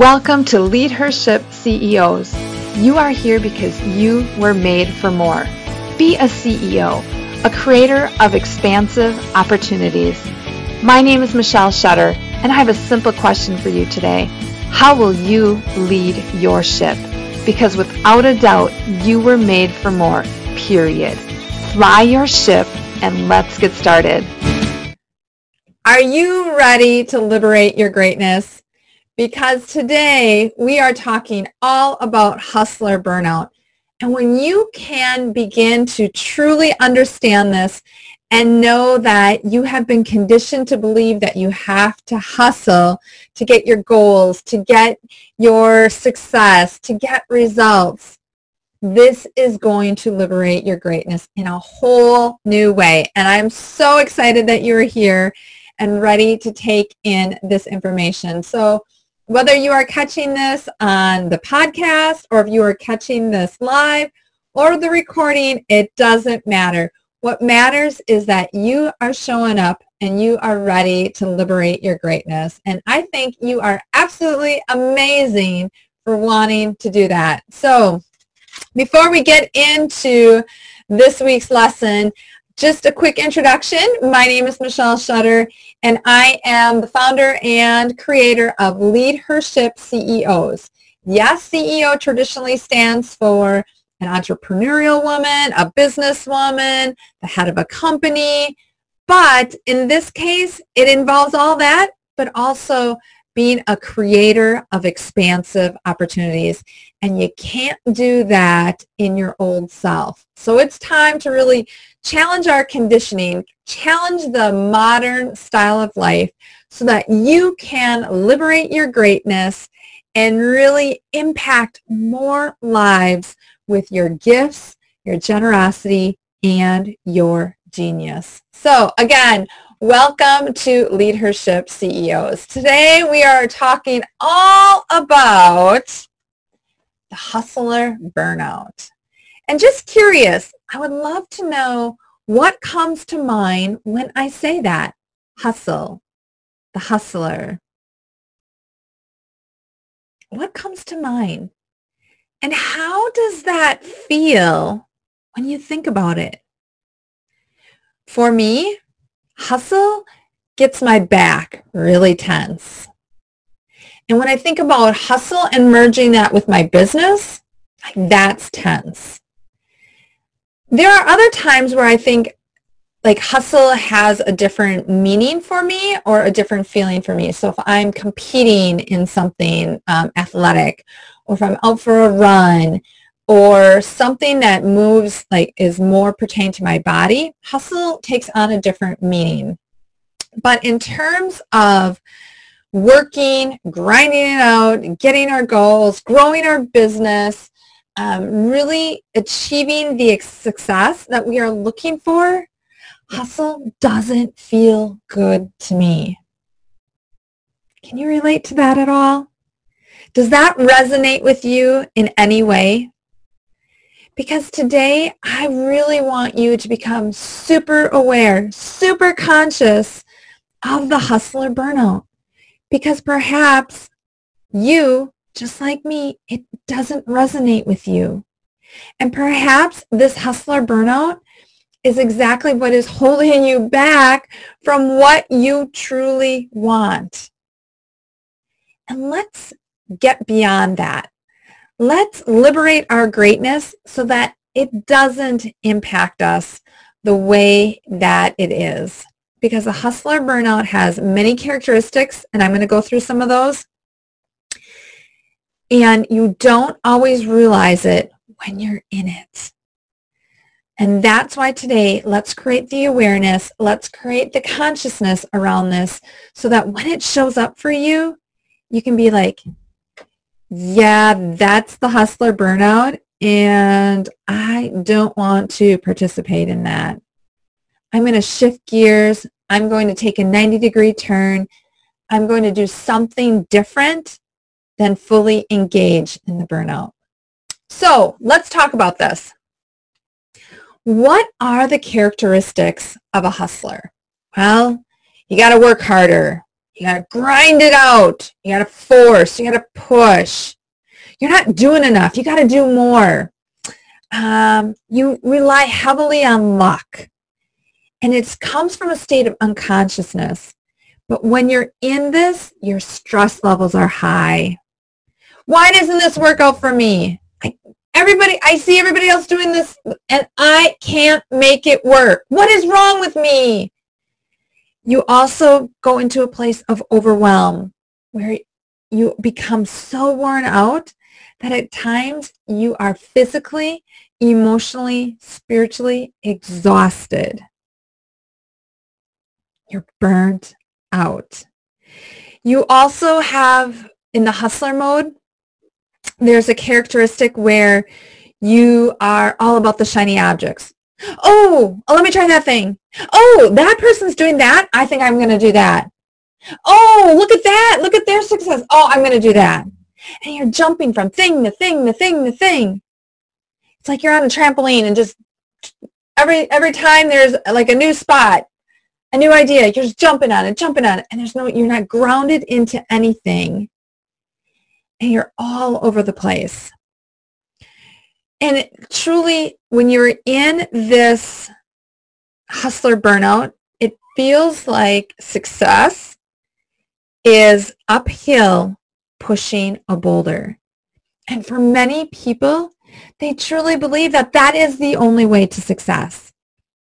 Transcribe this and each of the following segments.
Welcome to Lead Her Ship CEOs. You are here because you were made for more. Be a CEO, a creator of expansive opportunities. My name is Michelle Shutter, and I have a simple question for you today. How will you lead your ship? Because without a doubt, you were made for more, period. Fly your ship and let's get started. Are you ready to liberate your greatness? Because today we are talking all about hustler burnout. And when you can begin to truly understand this and know that you have been conditioned to believe that you have to hustle to get your goals, to get your success, to get results, this is going to liberate your greatness in a whole new way. And I'm so excited that you're here and ready to take in this information. So whether you are catching this on the podcast or if you are catching this live or the recording, it doesn't matter. What matters is that you are showing up and you are ready to liberate your greatness. And I think you are absolutely amazing for wanting to do that. So before we get into this week's lesson, just a quick introduction. My name is Michelle Shutter, and I am the founder and creator of Lead Her Ship CEOs. Yes, CEO traditionally stands for an entrepreneurial woman, a businesswoman, the head of a company. But in this case, it involves all that, but also being a creator of expansive opportunities. And you can't do that in your old self. So it's time to really challenge our conditioning, challenge the modern style of life so that you can liberate your greatness and really impact more lives with your gifts, your generosity, and your genius. So again, welcome to Lead Her Ship CEOs. Today we are talking all about the hustler burnout. And just curious, I would love to know what comes to mind when I say that. Hustle, the hustler. What comes to mind? And how does that feel when you think about it? For me, hustle gets my back really tense. And when I think about hustle and merging that with my business, that's tense. There are other times where I think like hustle has a different meaning for me or a different feeling for me. So if I'm competing in something um, athletic or if I'm out for a run or something that moves like is more pertaining to my body, hustle takes on a different meaning. But in terms of working, grinding it out, getting our goals, growing our business, um, really achieving the success that we are looking for, hustle doesn't feel good to me. Can you relate to that at all? Does that resonate with you in any way? Because today I really want you to become super aware, super conscious of the hustler burnout. Because perhaps you just like me, it doesn't resonate with you. And perhaps this hustler burnout is exactly what is holding you back from what you truly want. And let's get beyond that. Let's liberate our greatness so that it doesn't impact us the way that it is. Because the hustler burnout has many characteristics, and I'm going to go through some of those and you don't always realize it when you're in it. And that's why today, let's create the awareness, let's create the consciousness around this so that when it shows up for you, you can be like, yeah, that's the hustler burnout and I don't want to participate in that. I'm going to shift gears. I'm going to take a 90 degree turn. I'm going to do something different than fully engage in the burnout. So let's talk about this. What are the characteristics of a hustler? Well, you got to work harder. You got to grind it out. You got to force. You got to push. You're not doing enough. You got to do more. Um, you rely heavily on luck. And it comes from a state of unconsciousness. But when you're in this, your stress levels are high. Why doesn't this work out for me? I, everybody, I see everybody else doing this and I can't make it work. What is wrong with me? You also go into a place of overwhelm where you become so worn out that at times you are physically, emotionally, spiritually exhausted. You're burnt out. You also have in the hustler mode, there's a characteristic where you are all about the shiny objects. Oh, oh, let me try that thing. Oh, that person's doing that. I think I'm going to do that. Oh, look at that. Look at their success. Oh, I'm going to do that. And you're jumping from thing to thing to thing to thing. It's like you're on a trampoline and just every every time there's like a new spot, a new idea, you're just jumping on it, jumping on it, and there's no you're not grounded into anything. And you're all over the place. And truly, when you're in this hustler burnout, it feels like success is uphill pushing a boulder. And for many people, they truly believe that that is the only way to success.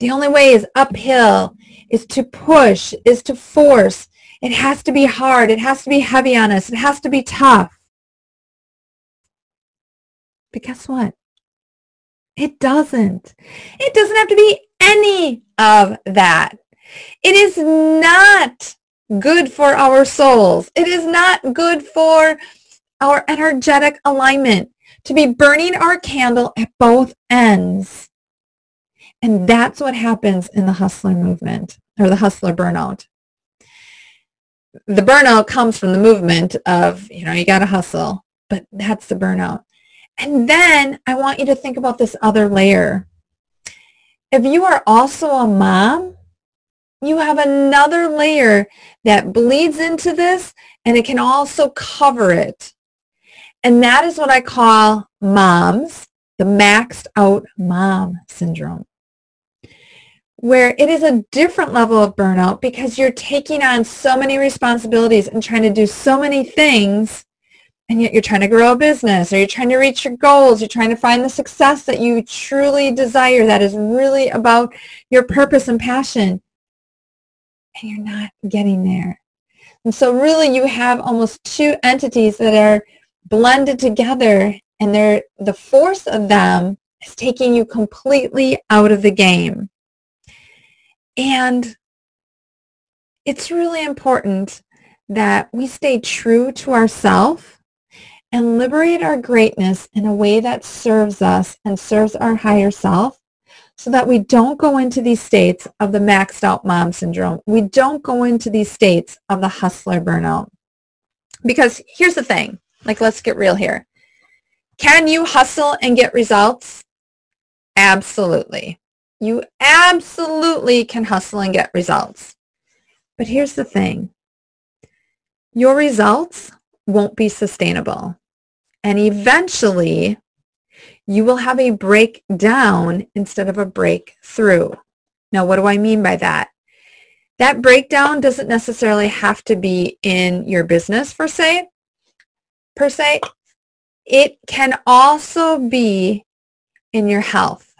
The only way is uphill, is to push, is to force. It has to be hard. It has to be heavy on us. It has to be tough. But guess what? It doesn't. It doesn't have to be any of that. It is not good for our souls. It is not good for our energetic alignment to be burning our candle at both ends. And that's what happens in the hustler movement or the hustler burnout. The burnout comes from the movement of, you know, you got to hustle, but that's the burnout. And then I want you to think about this other layer. If you are also a mom, you have another layer that bleeds into this and it can also cover it. And that is what I call moms, the maxed out mom syndrome, where it is a different level of burnout because you're taking on so many responsibilities and trying to do so many things and yet you're trying to grow a business or you're trying to reach your goals, you're trying to find the success that you truly desire that is really about your purpose and passion, and you're not getting there. And so really you have almost two entities that are blended together and they're, the force of them is taking you completely out of the game. And it's really important that we stay true to ourselves and liberate our greatness in a way that serves us and serves our higher self so that we don't go into these states of the maxed out mom syndrome. We don't go into these states of the hustler burnout. Because here's the thing, like let's get real here. Can you hustle and get results? Absolutely. You absolutely can hustle and get results. But here's the thing. Your results won't be sustainable. And eventually, you will have a breakdown instead of a breakthrough. Now, what do I mean by that? That breakdown doesn't necessarily have to be in your business per se. Per se, it can also be in your health.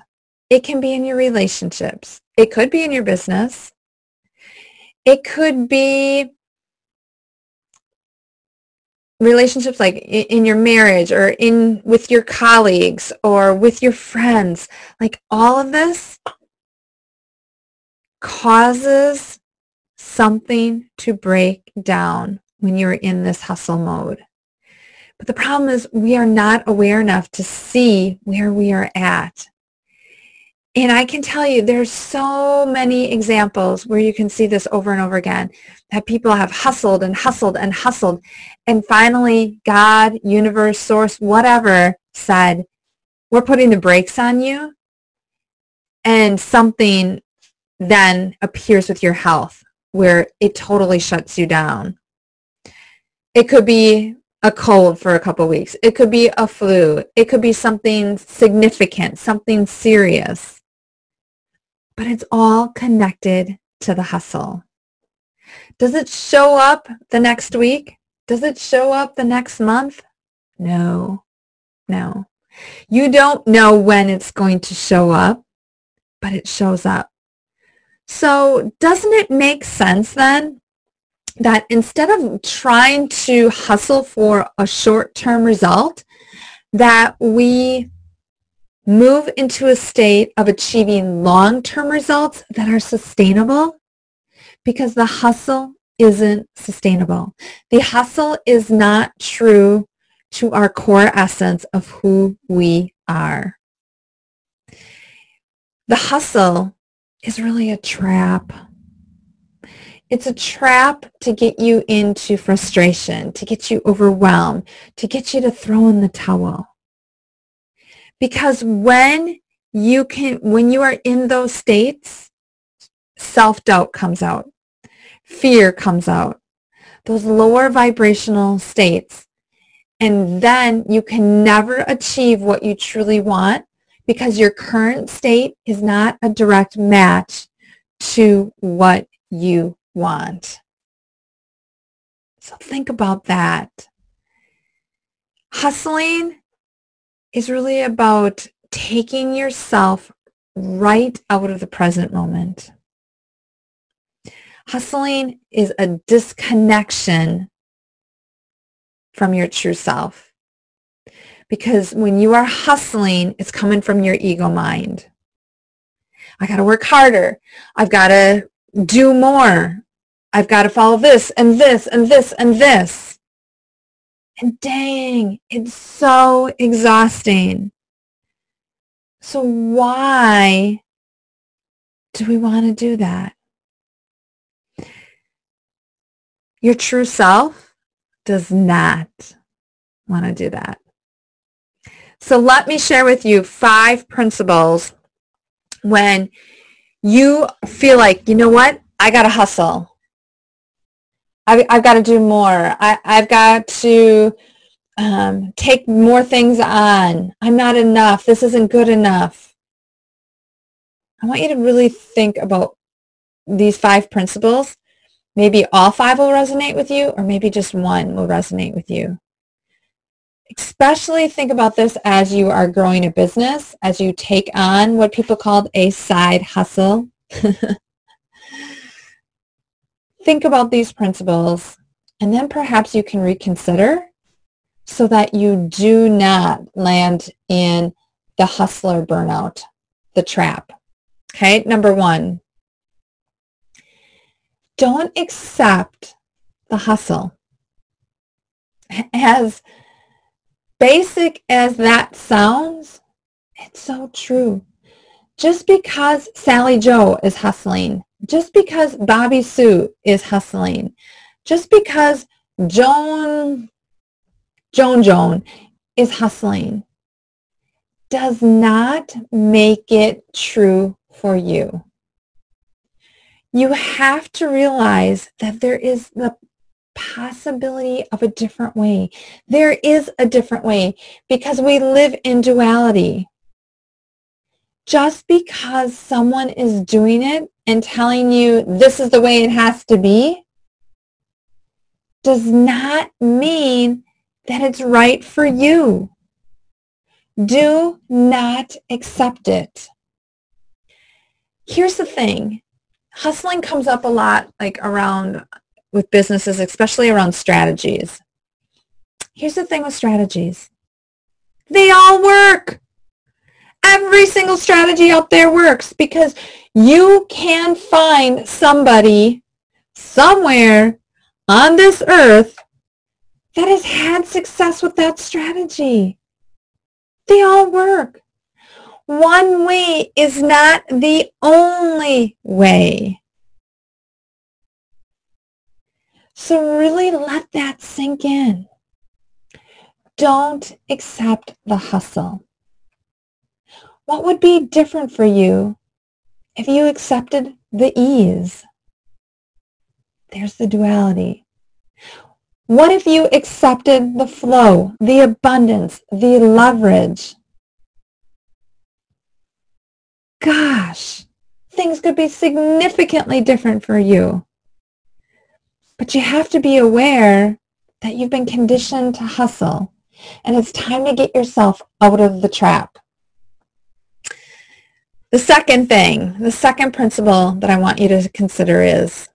It can be in your relationships. It could be in your business. It could be relationships like in your marriage or in with your colleagues or with your friends like all of this causes something to break down when you're in this hustle mode. But the problem is we are not aware enough to see where we are at and I can tell you there's so many examples where you can see this over and over again that people have hustled and hustled and hustled and finally God, universe, source, whatever said, we're putting the brakes on you and something then appears with your health where it totally shuts you down. It could be a cold for a couple weeks. It could be a flu. It could be something significant, something serious. But it's all connected to the hustle. Does it show up the next week? Does it show up the next month? No, no. You don't know when it's going to show up, but it shows up. So doesn't it make sense then that instead of trying to hustle for a short-term result, that we move into a state of achieving long-term results that are sustainable because the hustle isn't sustainable. The hustle is not true to our core essence of who we are. The hustle is really a trap. It's a trap to get you into frustration, to get you overwhelmed, to get you to throw in the towel. Because when you can, when you are in those states, self-doubt comes out fear comes out, those lower vibrational states. And then you can never achieve what you truly want because your current state is not a direct match to what you want. So think about that. Hustling is really about taking yourself right out of the present moment. Hustling is a disconnection from your true self. Because when you are hustling, it's coming from your ego mind. I got to work harder. I've got to do more. I've got to follow this and this and this and this. And dang, it's so exhausting. So why do we want to do that? Your true self does not want to do that. So let me share with you five principles when you feel like, you know what, I got to hustle. I've, I've got to do more. I, I've got to um, take more things on. I'm not enough. This isn't good enough. I want you to really think about these five principles Maybe all five will resonate with you, or maybe just one will resonate with you. Especially think about this as you are growing a business, as you take on what people call a side hustle. think about these principles, and then perhaps you can reconsider so that you do not land in the hustler burnout, the trap. Okay, number one, don't accept the hustle. As basic as that sounds, it's so true. Just because Sally Joe is hustling, just because Bobby Sue is hustling, just because Joan, Joan Joan is hustling, does not make it true for you you have to realize that there is the possibility of a different way. There is a different way because we live in duality. Just because someone is doing it and telling you this is the way it has to be does not mean that it's right for you. Do not accept it. Here's the thing hustling comes up a lot like around with businesses, especially around strategies. Here's the thing with strategies. They all work. Every single strategy out there works because you can find somebody somewhere on this earth that has had success with that strategy. They all work one way is not the only way. So really let that sink in. Don't accept the hustle. What would be different for you if you accepted the ease? There's the duality. What if you accepted the flow, the abundance, the leverage? Gosh, things could be significantly different for you. But you have to be aware that you've been conditioned to hustle and it's time to get yourself out of the trap. The second thing, the second principle that I want you to consider is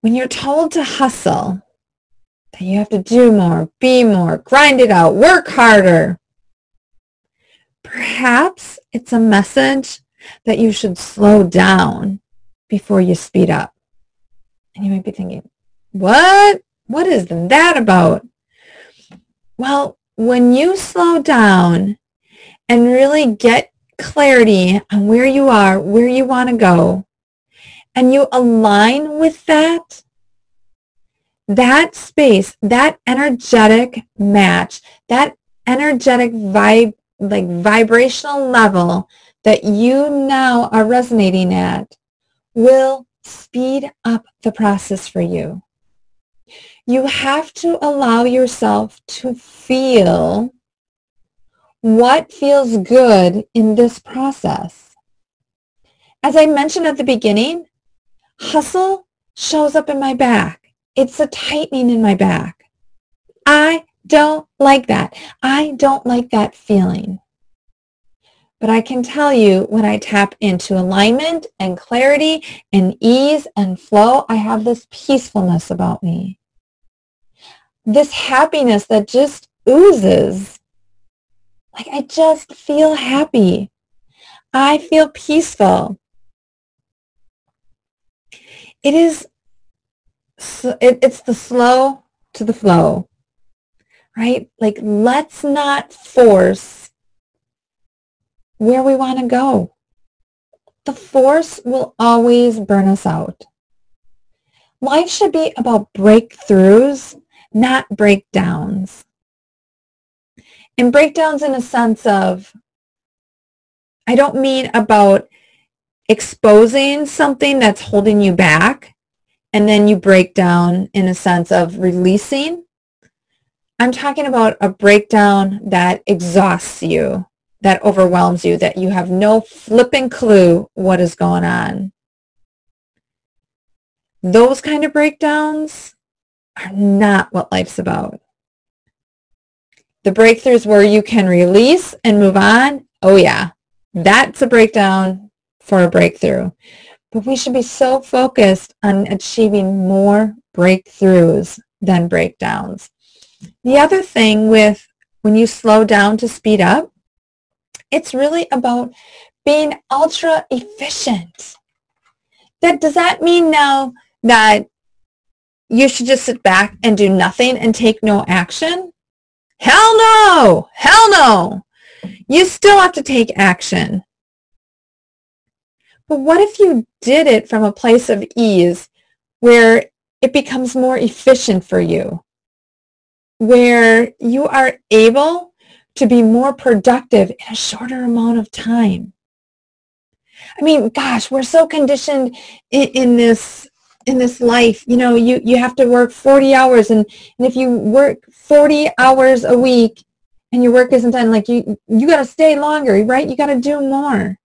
when you're told to hustle, that you have to do more, be more, grind it out, work harder, perhaps it's a message that you should slow down before you speed up. And you might be thinking, what? What is that about? Well, when you slow down and really get clarity on where you are, where you want to go, and you align with that, that space, that energetic match, that energetic vibe, like vibrational level that you now are resonating at will speed up the process for you. You have to allow yourself to feel what feels good in this process. As I mentioned at the beginning, hustle shows up in my back. It's a tightening in my back. I don't like that. I don't like that feeling. But I can tell you when I tap into alignment and clarity and ease and flow, I have this peacefulness about me. This happiness that just oozes. Like I just feel happy. I feel peaceful. It is it, it's the slow to the flow, right? Like let's not force where we want to go. The force will always burn us out. Life should be about breakthroughs, not breakdowns. And breakdowns in a sense of, I don't mean about exposing something that's holding you back and then you break down in a sense of releasing. I'm talking about a breakdown that exhausts you, that overwhelms you, that you have no flipping clue what is going on. Those kind of breakdowns are not what life's about. The breakthroughs where you can release and move on, oh yeah, that's a breakdown for a breakthrough. But we should be so focused on achieving more breakthroughs than breakdowns. The other thing with when you slow down to speed up, it's really about being ultra efficient. That does that mean now that you should just sit back and do nothing and take no action? Hell no! Hell no! You still have to take action. But what if you did it from a place of ease where it becomes more efficient for you? Where you are able to be more productive in a shorter amount of time? I mean, gosh, we're so conditioned in, in this in this life you know you you have to work 40 hours and, and if you work 40 hours a week and your work isn't done like you you got to stay longer right you got to do more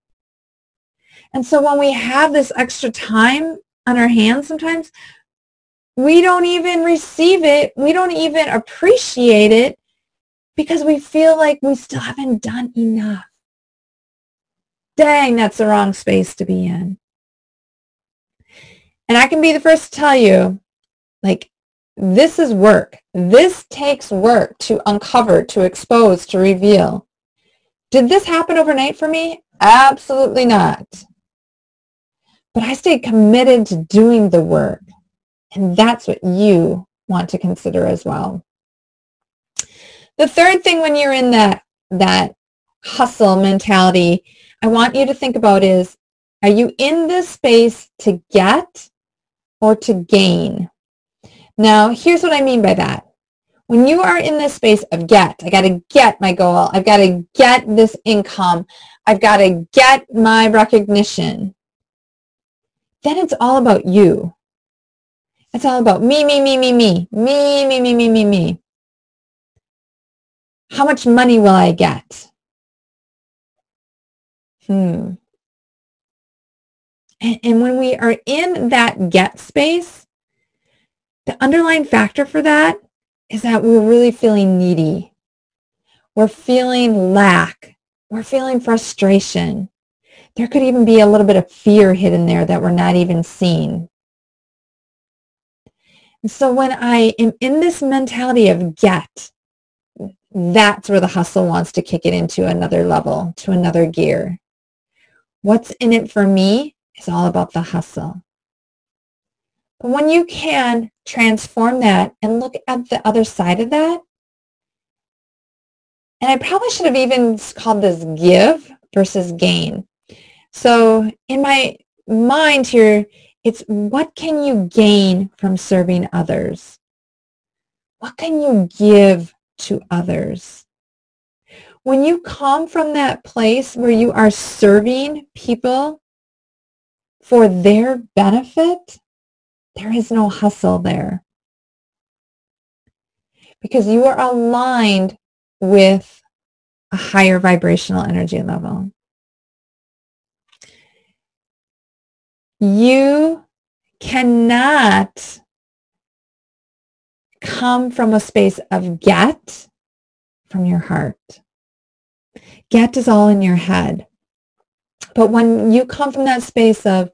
and so when we have this extra time on our hands sometimes, we don't even receive it. We don't even appreciate it because we feel like we still haven't done enough. Dang, that's the wrong space to be in. And I can be the first to tell you, like, this is work. This takes work to uncover, to expose, to reveal. Did this happen overnight for me? Absolutely not. But I stayed committed to doing the work. And that's what you want to consider as well. The third thing when you're in that, that hustle mentality, I want you to think about is, are you in this space to get or to gain? Now, here's what I mean by that. When you are in this space of get, I got to get my goal. I've got to get this income. I've got to get my recognition then it's all about you. It's all about me, me, me, me, me, me, me, me, me, me, me. How much money will I get? Hmm. And, when we are in that get space, the underlying factor for that is that we're really feeling needy. We're feeling lack. We're feeling frustration. There could even be a little bit of fear hidden there that we're not even seeing. And so when I am in this mentality of get, that's where the hustle wants to kick it into another level, to another gear. What's in it for me is all about the hustle. But when you can transform that and look at the other side of that, and I probably should have even called this give versus gain. So in my mind here, it's what can you gain from serving others? What can you give to others? When you come from that place where you are serving people for their benefit, there is no hustle there. Because you are aligned with a higher vibrational energy level. You cannot come from a space of get from your heart. Get is all in your head. But when you come from that space of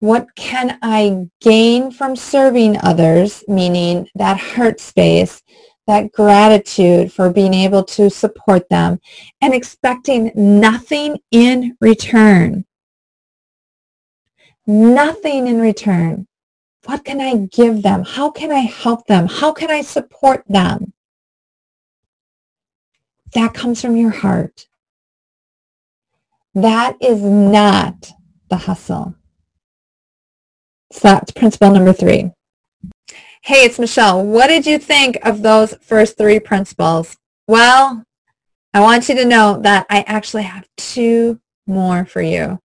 what can I gain from serving others, meaning that heart space, that gratitude for being able to support them and expecting nothing in return. Nothing in return. What can I give them? How can I help them? How can I support them? That comes from your heart. That is not the hustle. So that's principle number three. Hey, it's Michelle. What did you think of those first three principles? Well, I want you to know that I actually have two more for you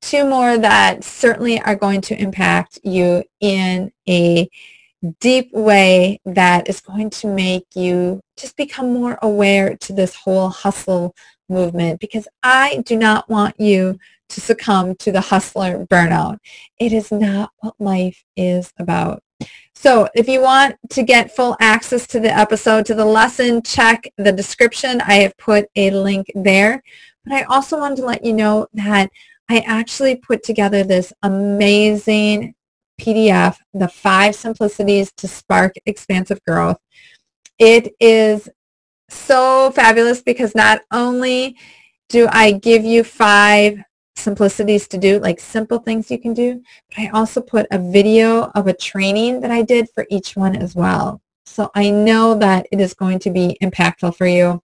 two more that certainly are going to impact you in a deep way that is going to make you just become more aware to this whole hustle movement because I do not want you to succumb to the hustler burnout. It is not what life is about. So if you want to get full access to the episode, to the lesson, check the description. I have put a link there. But I also wanted to let you know that I actually put together this amazing PDF, The Five Simplicities to Spark Expansive Growth. It is so fabulous because not only do I give you five simplicities to do, like simple things you can do, but I also put a video of a training that I did for each one as well. So I know that it is going to be impactful for you.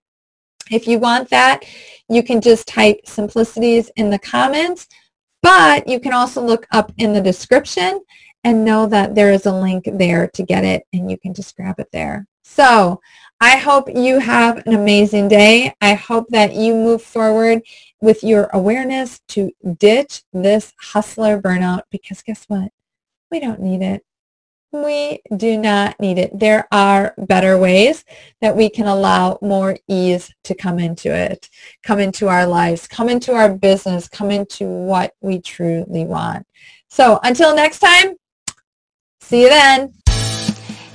If you want that, you can just type simplicities in the comments, but you can also look up in the description and know that there is a link there to get it and you can just grab it there. So I hope you have an amazing day. I hope that you move forward with your awareness to ditch this hustler burnout because guess what? We don't need it. We do not need it. There are better ways that we can allow more ease to come into it, come into our lives, come into our business, come into what we truly want. So until next time, see you then.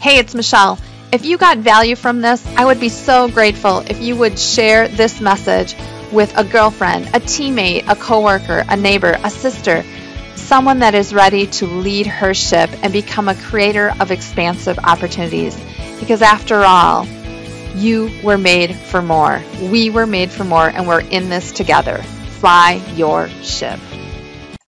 Hey, it's Michelle. If you got value from this, I would be so grateful if you would share this message with a girlfriend, a teammate, a coworker, a neighbor, a sister, someone that is ready to lead her ship and become a creator of expansive opportunities. Because after all, you were made for more. We were made for more, and we're in this together. Fly your ship.